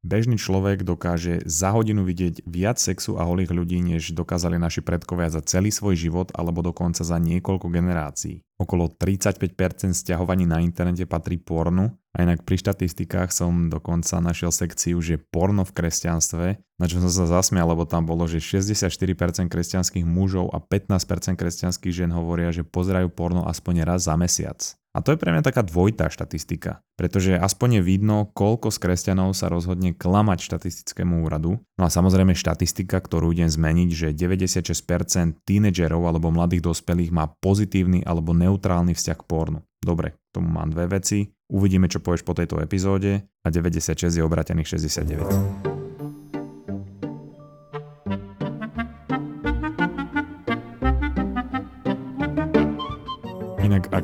bežný človek dokáže za hodinu vidieť viac sexu a holých ľudí, než dokázali naši predkovia za celý svoj život alebo dokonca za niekoľko generácií. Okolo 35% stiahovaní na internete patrí pornu a inak pri štatistikách som dokonca našiel sekciu, že porno v kresťanstve, na čo som sa zasmial, lebo tam bolo, že 64% kresťanských mužov a 15% kresťanských žien hovoria, že pozerajú porno aspoň raz za mesiac. A to je pre mňa taká dvojitá štatistika, pretože aspoň je vidno, koľko z kresťanov sa rozhodne klamať štatistickému úradu. No a samozrejme štatistika, ktorú idem zmeniť, že 96% tínedžerov alebo mladých dospelých má pozitívny alebo neutrálny vzťah k pornu. Dobre, k tomu mám dve veci. Uvidíme, čo povieš po tejto epizóde a 96 je obratených 69.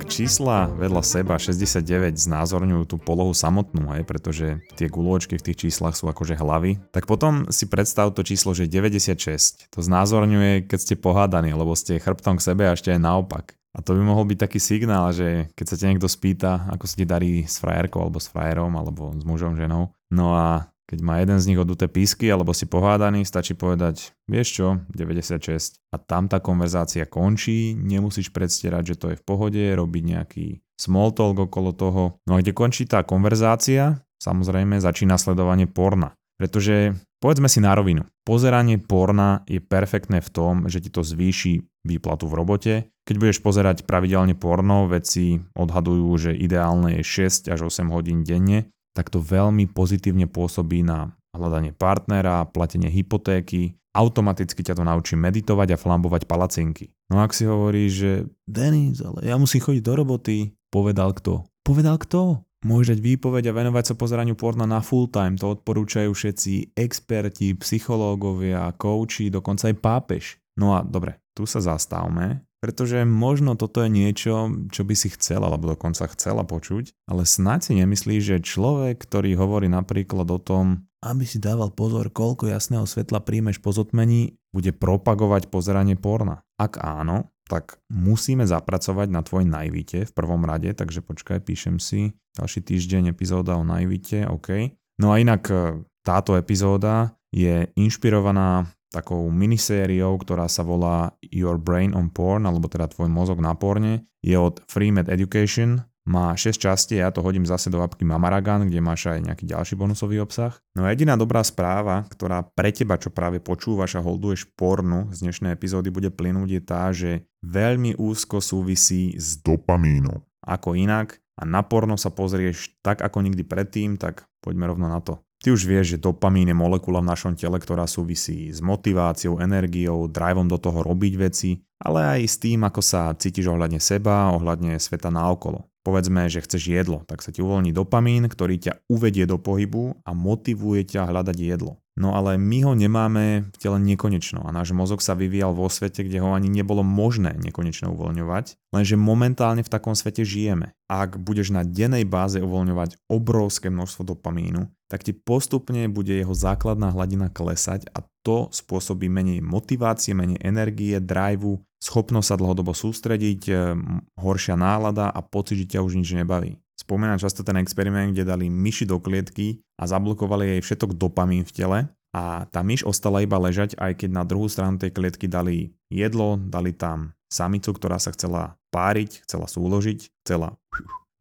čísla vedľa seba 69 znázorňujú tú polohu samotnú, hej, pretože tie guľočky v tých číslach sú akože hlavy, tak potom si predstav to číslo, že 96. To znázorňuje, keď ste pohádaní, lebo ste chrbtom k sebe a ešte aj naopak. A to by mohol byť taký signál, že keď sa ťa niekto spýta, ako sa ti darí s frajerkou alebo s frajerom alebo s mužom, ženou, no a keď má jeden z nich oduté písky alebo si pohádaný, stačí povedať, vieš čo, 96. A tam tá konverzácia končí, nemusíš predstierať, že to je v pohode, robiť nejaký small talk okolo toho. No a kde končí tá konverzácia, samozrejme začína sledovanie porna. Pretože povedzme si na rovinu, pozeranie porna je perfektné v tom, že ti to zvýši výplatu v robote. Keď budeš pozerať pravidelne porno, veci odhadujú, že ideálne je 6 až 8 hodín denne, tak to veľmi pozitívne pôsobí na hľadanie partnera, platenie hypotéky, automaticky ťa to naučí meditovať a flambovať palacinky. No ak si hovoríš, že Denis, ale ja musím chodiť do roboty, povedal kto? Povedal kto? Môžeš dať výpoveď a venovať sa pozeraniu porna na full time, to odporúčajú všetci experti, psychológovia, kouči, dokonca aj pápež. No a dobre, tu sa zastavme pretože možno toto je niečo, čo by si chcela, alebo dokonca chcela počuť, ale snáď si nemyslí, že človek, ktorý hovorí napríklad o tom, aby si dával pozor, koľko jasného svetla príjmeš po zotmení, bude propagovať pozeranie porna. Ak áno, tak musíme zapracovať na tvoj najvite v prvom rade, takže počkaj, píšem si ďalší týždeň epizóda o najvite, OK. No a inak e, táto epizóda je inšpirovaná takou minisériou, ktorá sa volá Your Brain on Porn, alebo teda tvoj mozog na porne. Je od FreeMed Education, má 6 častí, ja to hodím zase do apky Mamaragan, kde máš aj nejaký ďalší bonusový obsah. No a jediná dobrá správa, ktorá pre teba, čo práve počúvaš a holduješ pornu z dnešnej epizódy bude plynúť, je tá, že veľmi úzko súvisí s dopamínom. Ako inak, a na porno sa pozrieš tak ako nikdy predtým, tak poďme rovno na to. Ty už vieš, že dopamín je molekula v našom tele, ktorá súvisí s motiváciou, energiou, driveom do toho robiť veci, ale aj s tým, ako sa cítiš ohľadne seba, ohľadne sveta naokolo. Povedzme, že chceš jedlo, tak sa ti uvoľní dopamín, ktorý ťa uvedie do pohybu a motivuje ťa hľadať jedlo. No ale my ho nemáme v tele nekonečno a náš mozog sa vyvíjal vo svete, kde ho ani nebolo možné nekonečno uvoľňovať, lenže momentálne v takom svete žijeme. Ak budeš na dennej báze uvoľňovať obrovské množstvo dopamínu, tak ti postupne bude jeho základná hladina klesať a to spôsobí menej motivácie, menej energie, driveu, schopnosť sa dlhodobo sústrediť, horšia nálada a pocit, že ťa už nič nebaví. Spomínam často ten experiment, kde dali myši do klietky a zablokovali jej všetok dopamín v tele a tá myš ostala iba ležať, aj keď na druhú stranu tej klietky dali jedlo, dali tam samicu, ktorá sa chcela páriť, chcela súložiť, chcela...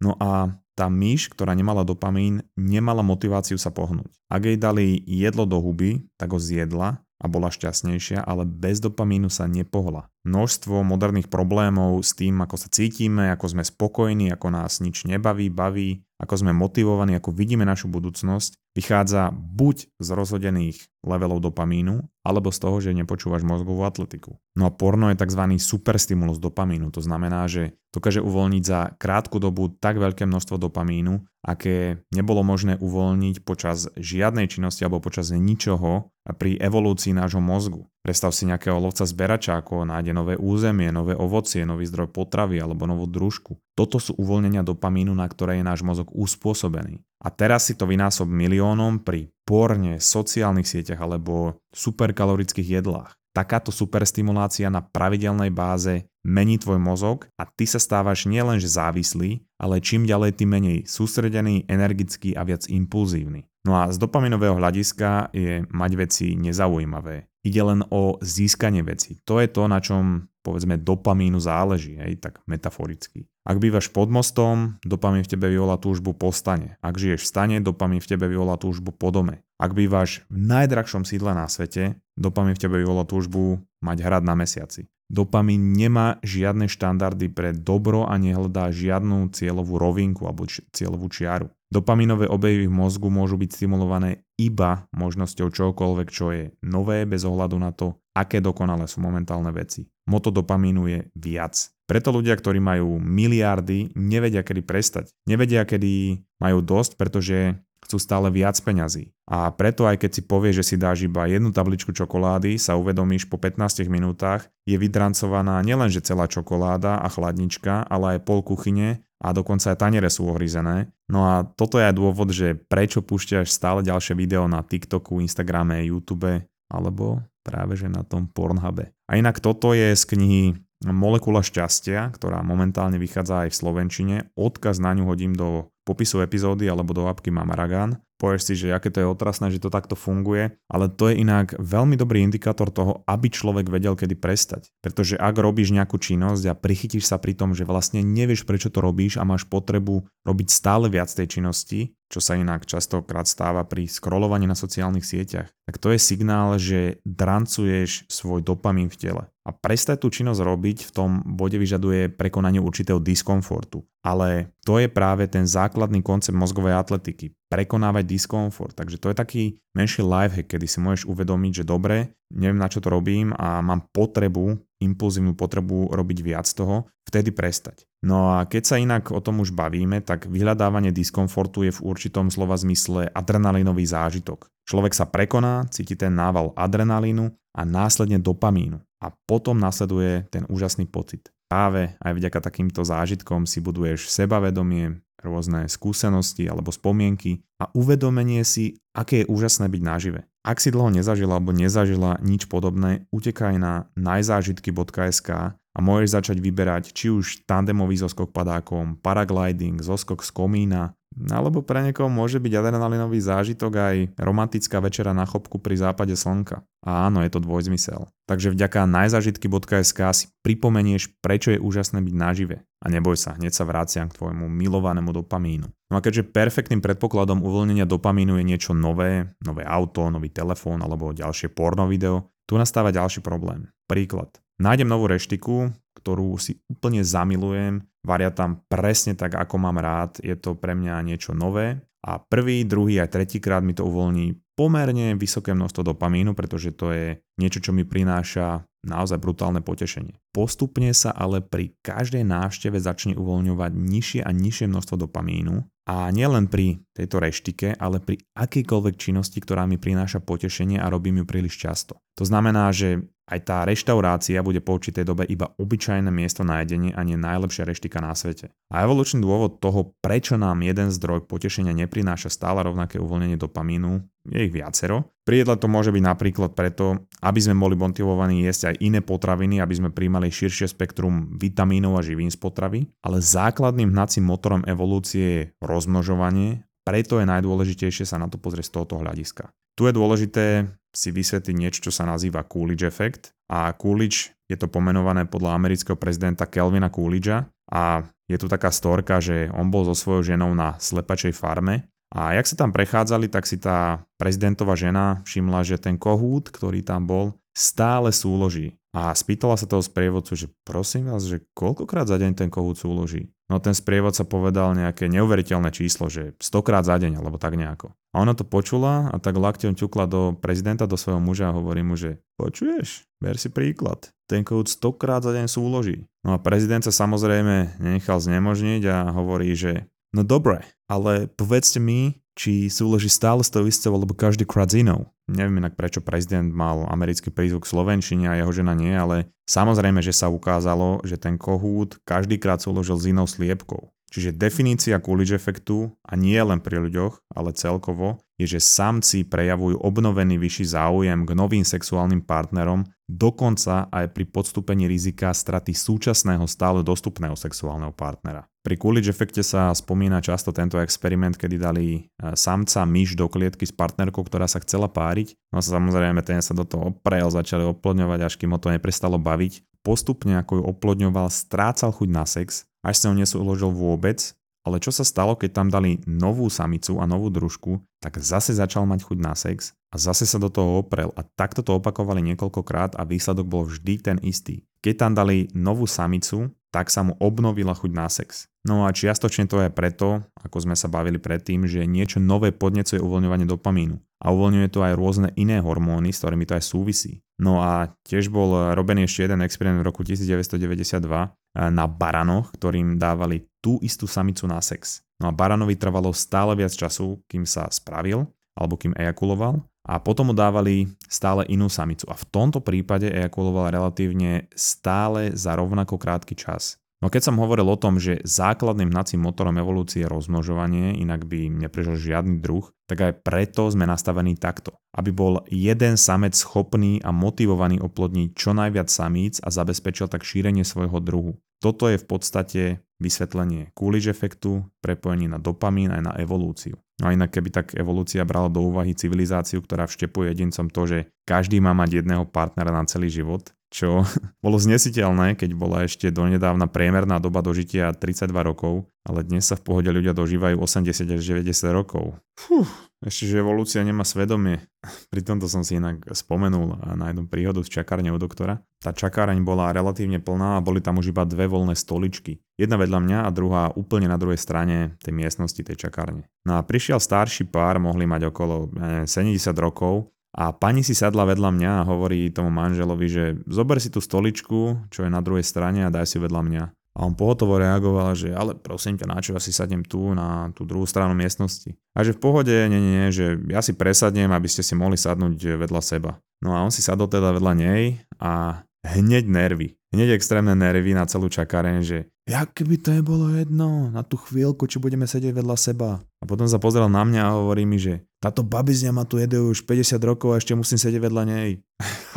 No a tá myš, ktorá nemala dopamín, nemala motiváciu sa pohnúť. Ak jej dali jedlo do huby, tak ho zjedla a bola šťastnejšia, ale bez dopamínu sa nepohla. Množstvo moderných problémov s tým, ako sa cítime, ako sme spokojní, ako nás nič nebaví, baví, ako sme motivovaní, ako vidíme našu budúcnosť, vychádza buď z rozhodených levelov dopamínu, alebo z toho, že nepočúvaš mozgovú atletiku. No a porno je tzv. superstimulus dopamínu, to znamená, že dokáže uvoľniť za krátku dobu tak veľké množstvo dopamínu, aké nebolo možné uvoľniť počas žiadnej činnosti alebo počas ničoho pri evolúcii nášho mozgu. Predstav si nejakého lovca zberača, ako nájde nové územie, nové ovocie, nový zdroj potravy alebo novú družku. Toto sú uvoľnenia dopamínu, na ktoré je náš mozog uspôsobený. A teraz si to vynásob miliónom pri porne, sociálnych sieťach alebo superkalorických jedlách. Takáto superstimulácia na pravidelnej báze mení tvoj mozog a ty sa stávaš nielenže závislý, ale čím ďalej tým menej sústredený, energický a viac impulzívny. No a z dopaminového hľadiska je mať veci nezaujímavé. Ide len o získanie veci. To je to, na čom povedzme dopamínu záleží, hej, tak metaforicky. Ak bývaš pod mostom, dopamín v tebe vyvolá túžbu po stane. Ak žiješ v stane, dopamín v tebe vyvolá túžbu po dome. Ak bývaš v najdrahšom sídle na svete, dopamín v tebe vyvolá túžbu mať hrad na mesiaci. Dopamín nemá žiadne štandardy pre dobro a nehľadá žiadnu cieľovú rovinku alebo cieľovú čiaru. Dopamínové obejvy v mozgu môžu byť stimulované iba možnosťou čokoľvek, čo je nové bez ohľadu na to, aké dokonalé sú momentálne veci. Moto dopamínu je viac. Preto ľudia, ktorí majú miliardy, nevedia kedy prestať. Nevedia, kedy majú dosť, pretože chcú stále viac peňazí. A preto aj keď si povieš, že si dáš iba jednu tabličku čokolády, sa uvedomíš po 15 minútach, je vydrancovaná nielenže celá čokoláda a chladnička, ale aj pol kuchyne a dokonca aj taniere sú ohrizené. No a toto je aj dôvod, že prečo púšťaš stále ďalšie video na TikToku, Instagrame, YouTube alebo práve že na tom Pornhube. A inak toto je z knihy Molekula šťastia, ktorá momentálne vychádza aj v Slovenčine. Odkaz na ňu hodím do popisu epizódy alebo do apky Mamaragán. Povieš si, že aké to je otrasné, že to takto funguje, ale to je inak veľmi dobrý indikátor toho, aby človek vedel, kedy prestať. Pretože ak robíš nejakú činnosť a prichytíš sa pri tom, že vlastne nevieš, prečo to robíš a máš potrebu robiť stále viac tej činnosti, čo sa inak častokrát stáva pri scrollovaní na sociálnych sieťach, tak to je signál, že drancuješ svoj dopamín v tele. A prestať tú činnosť robiť v tom bode vyžaduje prekonanie určitého diskomfortu. Ale to je práve ten základný koncept mozgovej atletiky. Prekonávať diskomfort. Takže to je taký menší lifehack, kedy si môžeš uvedomiť, že dobre, neviem na čo to robím a mám potrebu, impulzívnu potrebu robiť viac toho, vtedy prestať. No a keď sa inak o tom už bavíme, tak vyhľadávanie diskomfortu je v určitom slova zmysle adrenalinový zážitok. Človek sa prekoná, cíti ten nával adrenalínu a následne dopamínu a potom nasleduje ten úžasný pocit. Práve aj vďaka takýmto zážitkom si buduješ sebavedomie, rôzne skúsenosti alebo spomienky a uvedomenie si, aké je úžasné byť nažive. Ak si dlho nezažila alebo nezažila nič podobné, utekaj na najzážitky.sk a môžeš začať vyberať či už tandemový zoskok padákom, paragliding, zoskok z komína, alebo pre niekoho môže byť adrenalinový zážitok aj romantická večera na chopku pri západe slnka. A áno, je to dvojzmysel. Takže vďaka najzažitky.sk si pripomenieš, prečo je úžasné byť nažive. A neboj sa, hneď sa vraciam k tvojmu milovanému dopamínu. No a keďže perfektným predpokladom uvoľnenia dopamínu je niečo nové, nové auto, nový telefón alebo ďalšie porno video, tu nastáva ďalší problém. Príklad. Nájdem novú reštiku, ktorú si úplne zamilujem, varia tam presne tak, ako mám rád, je to pre mňa niečo nové a prvý, druhý aj tretíkrát mi to uvoľní pomerne vysoké množstvo dopamínu, pretože to je niečo, čo mi prináša naozaj brutálne potešenie. Postupne sa ale pri každej návšteve začne uvoľňovať nižšie a nižšie množstvo dopamínu a nielen pri tejto reštike, ale pri akýkoľvek činnosti, ktorá mi prináša potešenie a robím ju príliš často. To znamená, že aj tá reštaurácia bude po určitej dobe iba obyčajné miesto na jedenie a nie najlepšia reštika na svete. A evolučný dôvod toho, prečo nám jeden zdroj potešenia neprináša stále rovnaké uvoľnenie dopamínu, je ich viacero. Pri jedle to môže byť napríklad preto, aby sme boli motivovaní jesť aj iné potraviny, aby sme príjmali širšie spektrum vitamínov a živín z potravy, ale základným hnacím motorom evolúcie je rozmnožovanie, preto je najdôležitejšie sa na to pozrieť z tohoto hľadiska. Tu je dôležité si vysvetliť niečo, čo sa nazýva Coolidge efekt a Coolidge je to pomenované podľa amerického prezidenta Kelvina Coolidgea a je tu taká storka, že on bol so svojou ženou na slepačej farme a jak sa tam prechádzali, tak si tá prezidentová žena všimla, že ten kohút, ktorý tam bol, stále súloží. A spýtala sa toho sprievodcu, že prosím vás, že koľkokrát za deň ten kohút súloží. No ten sprievodca povedal nejaké neuveriteľné číslo, že 100 krát za deň, alebo tak nejako. A ona to počula a tak lakťom ťukla do prezidenta, do svojho muža a hovorí mu, že počuješ, ber si príklad, ten kohút 100 krát za deň súloží. No a prezident sa samozrejme nenechal znemožniť a hovorí, že no dobre, ale povedzte mi, či súloží stále s tou istou alebo každý krát s inou. Neviem inak prečo prezident mal americký prízvuk Slovenčine a jeho žena nie, ale samozrejme, že sa ukázalo, že ten kohút každýkrát súložil s inou sliepkou. Čiže definícia Coolidge efektu, a nie len pri ľuďoch, ale celkovo, je, že samci prejavujú obnovený vyšší záujem k novým sexuálnym partnerom, dokonca aj pri podstúpení rizika straty súčasného stále dostupného sexuálneho partnera. Pri Coolidge efekte sa spomína často tento experiment, kedy dali e, samca myš do klietky s partnerkou, ktorá sa chcela páriť. No samozrejme, ten sa do toho oprel, začali oplodňovať, až kým ho to neprestalo baviť. Postupne, ako ju oplodňoval, strácal chuť na sex až sa ho nesúložil vôbec, ale čo sa stalo, keď tam dali novú samicu a novú družku, tak zase začal mať chuť na sex a zase sa do toho oprel a takto to opakovali niekoľkokrát a výsledok bol vždy ten istý. Keď tam dali novú samicu, tak sa mu obnovila chuť na sex. No a čiastočne to je preto, ako sme sa bavili predtým, že niečo nové podnecuje uvoľňovanie dopamínu. A uvoľňuje to aj rôzne iné hormóny, s ktorými to aj súvisí. No a tiež bol robený ešte jeden experiment v roku 1992 eh, na baranoch, ktorým dávali tú istú samicu na sex. No a baranovi trvalo stále viac času, kým sa spravil, alebo kým ejakuloval a potom mu dávali stále inú samicu. A v tomto prípade ejakuloval relatívne stále za rovnako krátky čas. No keď som hovoril o tom, že základným hnacím motorom evolúcie je rozmnožovanie, inak by neprežil žiadny druh, tak aj preto sme nastavení takto. Aby bol jeden samec schopný a motivovaný oplodniť čo najviac samíc a zabezpečil tak šírenie svojho druhu. Toto je v podstate vysvetlenie Coolidge efektu, prepojenie na dopamín aj na evolúciu. No a inak keby tak evolúcia brala do úvahy civilizáciu, ktorá vštepuje jedincom to, že každý má mať jedného partnera na celý život, čo bolo znesiteľné, keď bola ešte donedávna priemerná doba dožitia 32 rokov, ale dnes sa v pohode ľudia dožívajú 80 až 90 rokov. Fú, ešte, že evolúcia nemá svedomie. Pri tomto som si inak spomenul na jednu príhodu z čakárne u doktora. Tá čakáreň bola relatívne plná a boli tam už iba dve voľné stoličky. Jedna vedľa mňa a druhá úplne na druhej strane tej miestnosti tej čakárne. No a prišiel starší pár, mohli mať okolo neviem, 70 rokov a pani si sadla vedľa mňa a hovorí tomu manželovi, že zober si tú stoličku, čo je na druhej strane a daj si vedľa mňa. A on pohotovo reagoval, že ale prosím ťa, na čo ja si sadnem tu na tú druhú stranu miestnosti. A že v pohode, nie, nie, nie, že ja si presadnem, aby ste si mohli sadnúť vedľa seba. No a on si sadol teda vedľa nej a hneď nervy. Hneď extrémne nervy na celú čakareň, že jak keby to nebolo jedno, na tú chvíľku, či budeme sedieť vedľa seba. A potom sa pozrel na mňa a hovorí mi, že táto babizňa ma tu jede už 50 rokov a ešte musím sedieť vedľa nej.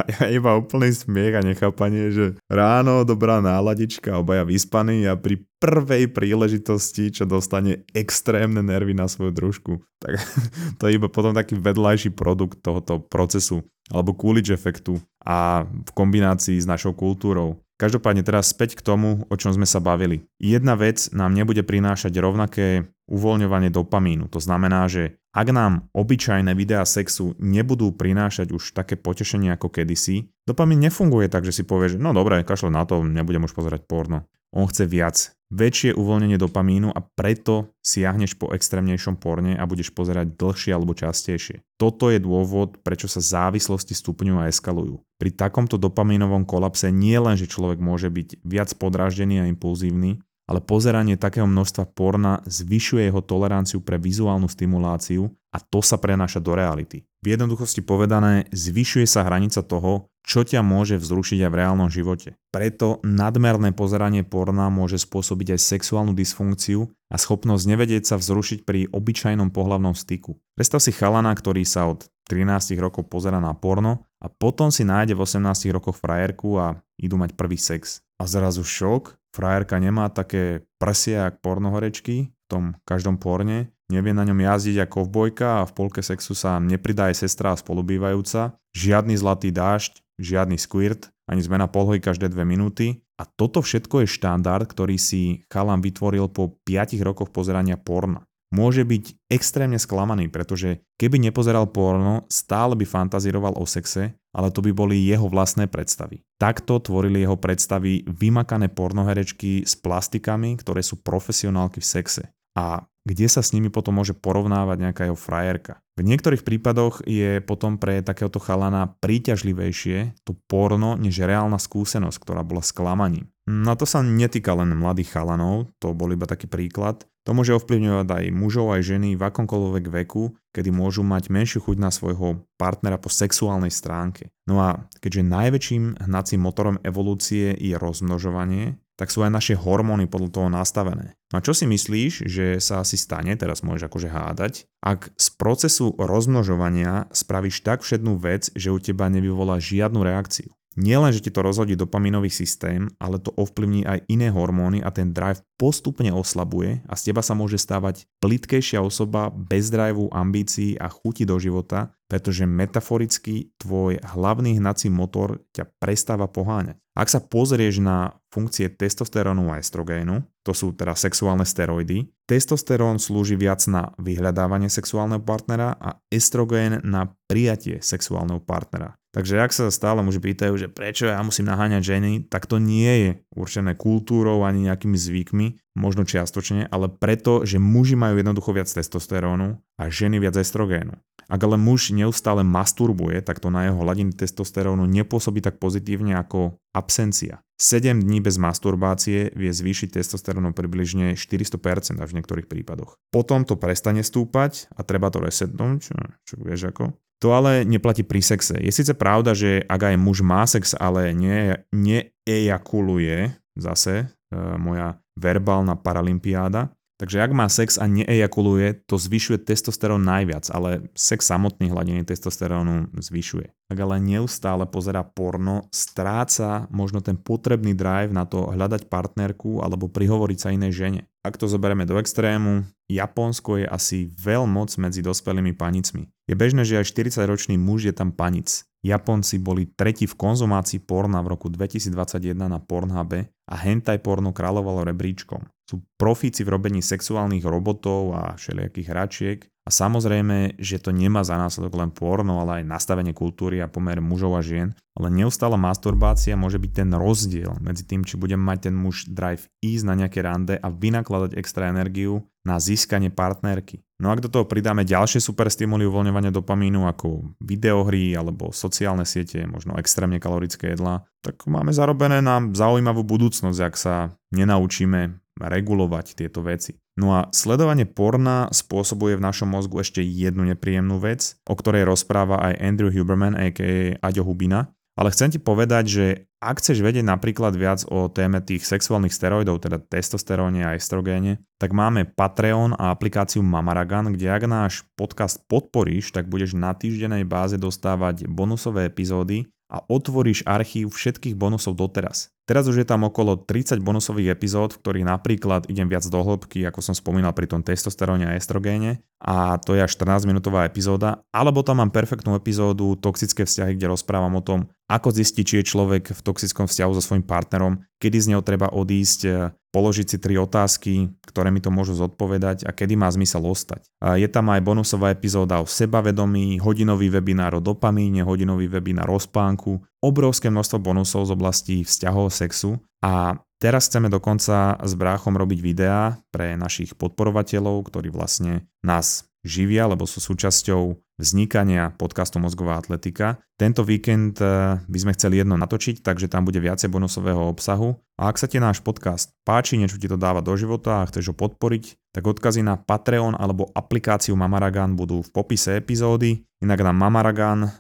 A ja iba úplný smiech a nechápanie, že ráno dobrá náladička, obaja vyspaní a pri prvej príležitosti, čo dostane extrémne nervy na svoju družku. Tak to je iba potom taký vedľajší produkt tohoto procesu alebo Coolidge efektu a v kombinácii s našou kultúrou. Každopádne teraz späť k tomu, o čom sme sa bavili. Jedna vec nám nebude prinášať rovnaké uvoľňovanie dopamínu. To znamená, že ak nám obyčajné videá sexu nebudú prinášať už také potešenie ako kedysi, dopamín nefunguje tak, že si povie, že no dobre, kašle na to, nebudem už pozerať porno. On chce viac, väčšie uvoľnenie dopamínu a preto siahneš po extrémnejšom porne a budeš pozerať dlhšie alebo častejšie. Toto je dôvod, prečo sa závislosti stupňujú a eskalujú. Pri takomto dopamínovom kolapse nie len, že človek môže byť viac podráždený a impulzívny, ale pozeranie takého množstva porna zvyšuje jeho toleranciu pre vizuálnu stimuláciu a to sa prenáša do reality. V jednoduchosti povedané, zvyšuje sa hranica toho, čo ťa môže vzrušiť aj v reálnom živote. Preto nadmerné pozeranie porna môže spôsobiť aj sexuálnu dysfunkciu a schopnosť nevedieť sa vzrušiť pri obyčajnom pohlavnom styku. Predstav si chalana, ktorý sa od 13 rokov pozera na porno a potom si nájde v 18 rokoch frajerku a idú mať prvý sex. A zrazu šok, frajerka nemá také prsia jak pornohorečky v tom každom porne, nevie na ňom jazdiť ako kovbojka a v polke sexu sa nepridá aj sestra a spolubývajúca, žiadny zlatý dážď, žiadny squirt, ani zmena polhy každé dve minúty. A toto všetko je štandard, ktorý si chalan vytvoril po 5 rokoch pozerania porna. Môže byť extrémne sklamaný, pretože keby nepozeral porno, stále by fantazíroval o sexe, ale to by boli jeho vlastné predstavy. Takto tvorili jeho predstavy vymakané pornoherečky s plastikami, ktoré sú profesionálky v sexe. A kde sa s nimi potom môže porovnávať nejaká jeho frajerka. V niektorých prípadoch je potom pre takéhoto chalana príťažlivejšie to porno, než reálna skúsenosť, ktorá bola sklamaním. No to sa netýka len mladých chalanov, to bol iba taký príklad. To môže ovplyvňovať aj mužov, aj ženy v akomkoľvek veku, kedy môžu mať menšiu chuť na svojho partnera po sexuálnej stránke. No a keďže najväčším hnacím motorom evolúcie je rozmnožovanie, tak sú aj naše hormóny podľa toho nastavené. No a čo si myslíš, že sa asi stane, teraz môžeš akože hádať, ak z procesu rozmnožovania spravíš tak všednú vec, že u teba nevyvolá žiadnu reakciu? Nielen, že ti to rozhodí dopaminový systém, ale to ovplyvní aj iné hormóny a ten drive postupne oslabuje a z teba sa môže stávať plitkejšia osoba bez driveu, ambícií a chuti do života, pretože metaforicky tvoj hlavný hnací motor ťa prestáva poháňať. Ak sa pozrieš na funkcie testosterónu a estrogénu, to sú teda sexuálne steroidy, testosterón slúži viac na vyhľadávanie sexuálneho partnera a estrogén na prijatie sexuálneho partnera. Takže ak sa stále muži pýtajú, že prečo ja musím naháňať ženy, tak to nie je určené kultúrou ani nejakými zvykmi, možno čiastočne, ale preto, že muži majú jednoducho viac testosterónu a ženy viac estrogénu. Ak ale muž neustále masturbuje, tak to na jeho hladiny testosterónu nepôsobí tak pozitívne ako absencia. 7 dní bez masturbácie vie zvýšiť testosterónu približne 400% až v niektorých prípadoch. Potom to prestane stúpať a treba to resetnúť, čo, čo vieš ako. To ale neplatí pri sexe. Je síce pravda, že ak aj muž má sex, ale nie, neejakuluje, zase e, moja verbálna paralympiáda, takže ak má sex a neejakuluje, to zvyšuje testosterón najviac, ale sex samotný hladiny testosterónu zvyšuje. Ak ale neustále pozera porno, stráca možno ten potrebný drive na to hľadať partnerku alebo prihovoriť sa inej žene. Ak to zoberieme do extrému, Japonsko je asi veľmoc medzi dospelými panicmi. Je bežné, že aj 40-ročný muž je tam panic. Japonci boli tretí v konzumácii porna v roku 2021 na Pornhube a hentai porno kráľovalo rebríčkom. Sú profíci v robení sexuálnych robotov a všelijakých hračiek a samozrejme, že to nemá za následok len porno, ale aj nastavenie kultúry a pomer mužov a žien, ale neustála masturbácia môže byť ten rozdiel medzi tým, či budem mať ten muž drive ísť na nejaké rande a vynakladať extra energiu na získanie partnerky. No a ak do toho pridáme ďalšie super stimuly uvoľňovania dopamínu ako videohry alebo sociálne siete, možno extrémne kalorické jedlá, tak máme zarobené na zaujímavú budúcnosť, ak sa nenaučíme regulovať tieto veci. No a sledovanie porna spôsobuje v našom mozgu ešte jednu nepríjemnú vec, o ktorej rozpráva aj Andrew Huberman, a.k.a. Aďo Hubina. Ale chcem ti povedať, že ak chceš vedieť napríklad viac o téme tých sexuálnych steroidov, teda testosteróne a estrogéne, tak máme Patreon a aplikáciu Mamaragan, kde ak náš podcast podporíš, tak budeš na týždenej báze dostávať bonusové epizódy a otvoríš archív všetkých bonusov doteraz. Teraz už je tam okolo 30 bonusových epizód, v ktorých napríklad idem viac do hĺbky, ako som spomínal pri tom testosteróne a estrogéne a to je až 14 minútová epizóda, alebo tam mám perfektnú epizódu Toxické vzťahy, kde rozprávam o tom, ako zistiť, či je človek v toxickom vzťahu so svojím partnerom, kedy z neho treba odísť, položiť si tri otázky, ktoré mi to môžu zodpovedať a kedy má zmysel ostať. Je tam aj bonusová epizóda o sebavedomí, hodinový webinár o dopamíne, hodinový webinár o spánku, obrovské množstvo bonusov z oblasti vzťahov sexu a teraz chceme dokonca s bráchom robiť videá pre našich podporovateľov, ktorí vlastne nás živia, lebo sú súčasťou vznikania podcastu Mozgová atletika. Tento víkend eh, by sme chceli jedno natočiť, takže tam bude viacej bonusového obsahu. A ak sa ti náš podcast páči, niečo ti to dáva do života a chceš ho podporiť, tak odkazy na Patreon alebo aplikáciu Mamaragan budú v popise epizódy. Inak na Mamaragan eh,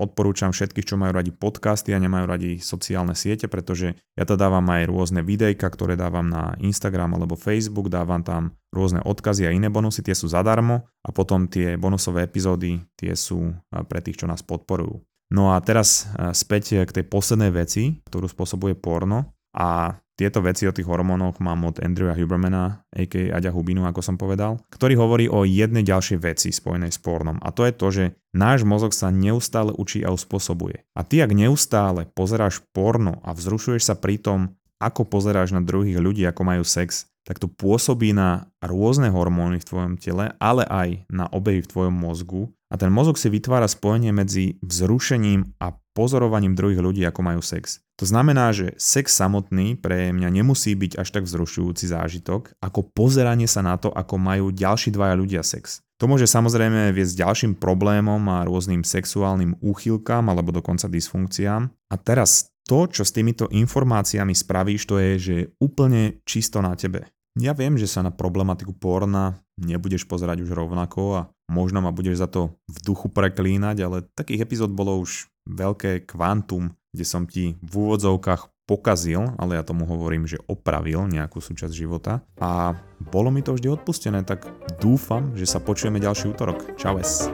odporúčam všetkých, čo majú radi podcasty a nemajú radi sociálne siete, pretože ja to dávam aj rôzne videjka, ktoré dávam na Instagram alebo Facebook, dávam tam rôzne odkazy a iné bonusy, tie sú zadarmo a potom tie bonusové epizódy tie sú pre tých, čo nás podporujú. No a teraz späť k tej poslednej veci, ktorú spôsobuje porno a tieto veci o tých hormónoch mám od Andrewa Hubermana, a.k.a. Aďa Hubinu, ako som povedal, ktorý hovorí o jednej ďalšej veci spojenej s pornom a to je to, že náš mozog sa neustále učí a uspôsobuje. A ty, ak neustále pozeráš porno a vzrušuješ sa pri tom, ako pozeráš na druhých ľudí, ako majú sex, tak to pôsobí na rôzne hormóny v tvojom tele, ale aj na obehy v tvojom mozgu. A ten mozog si vytvára spojenie medzi vzrušením a pozorovaním druhých ľudí, ako majú sex. To znamená, že sex samotný pre mňa nemusí byť až tak vzrušujúci zážitok, ako pozeranie sa na to, ako majú ďalší dvaja ľudia sex. To môže samozrejme viesť ďalším problémom a rôznym sexuálnym úchylkám alebo dokonca dysfunkciám. A teraz to, čo s týmito informáciami spravíš, to je, že je úplne čisto na tebe. Ja viem, že sa na problematiku porna nebudeš pozerať už rovnako a možno ma budeš za to v duchu preklínať, ale takých epizód bolo už veľké kvantum, kde som ti v úvodzovkách pokazil, ale ja tomu hovorím, že opravil nejakú súčasť života a bolo mi to vždy odpustené, tak dúfam, že sa počujeme ďalší útorok. Čau es.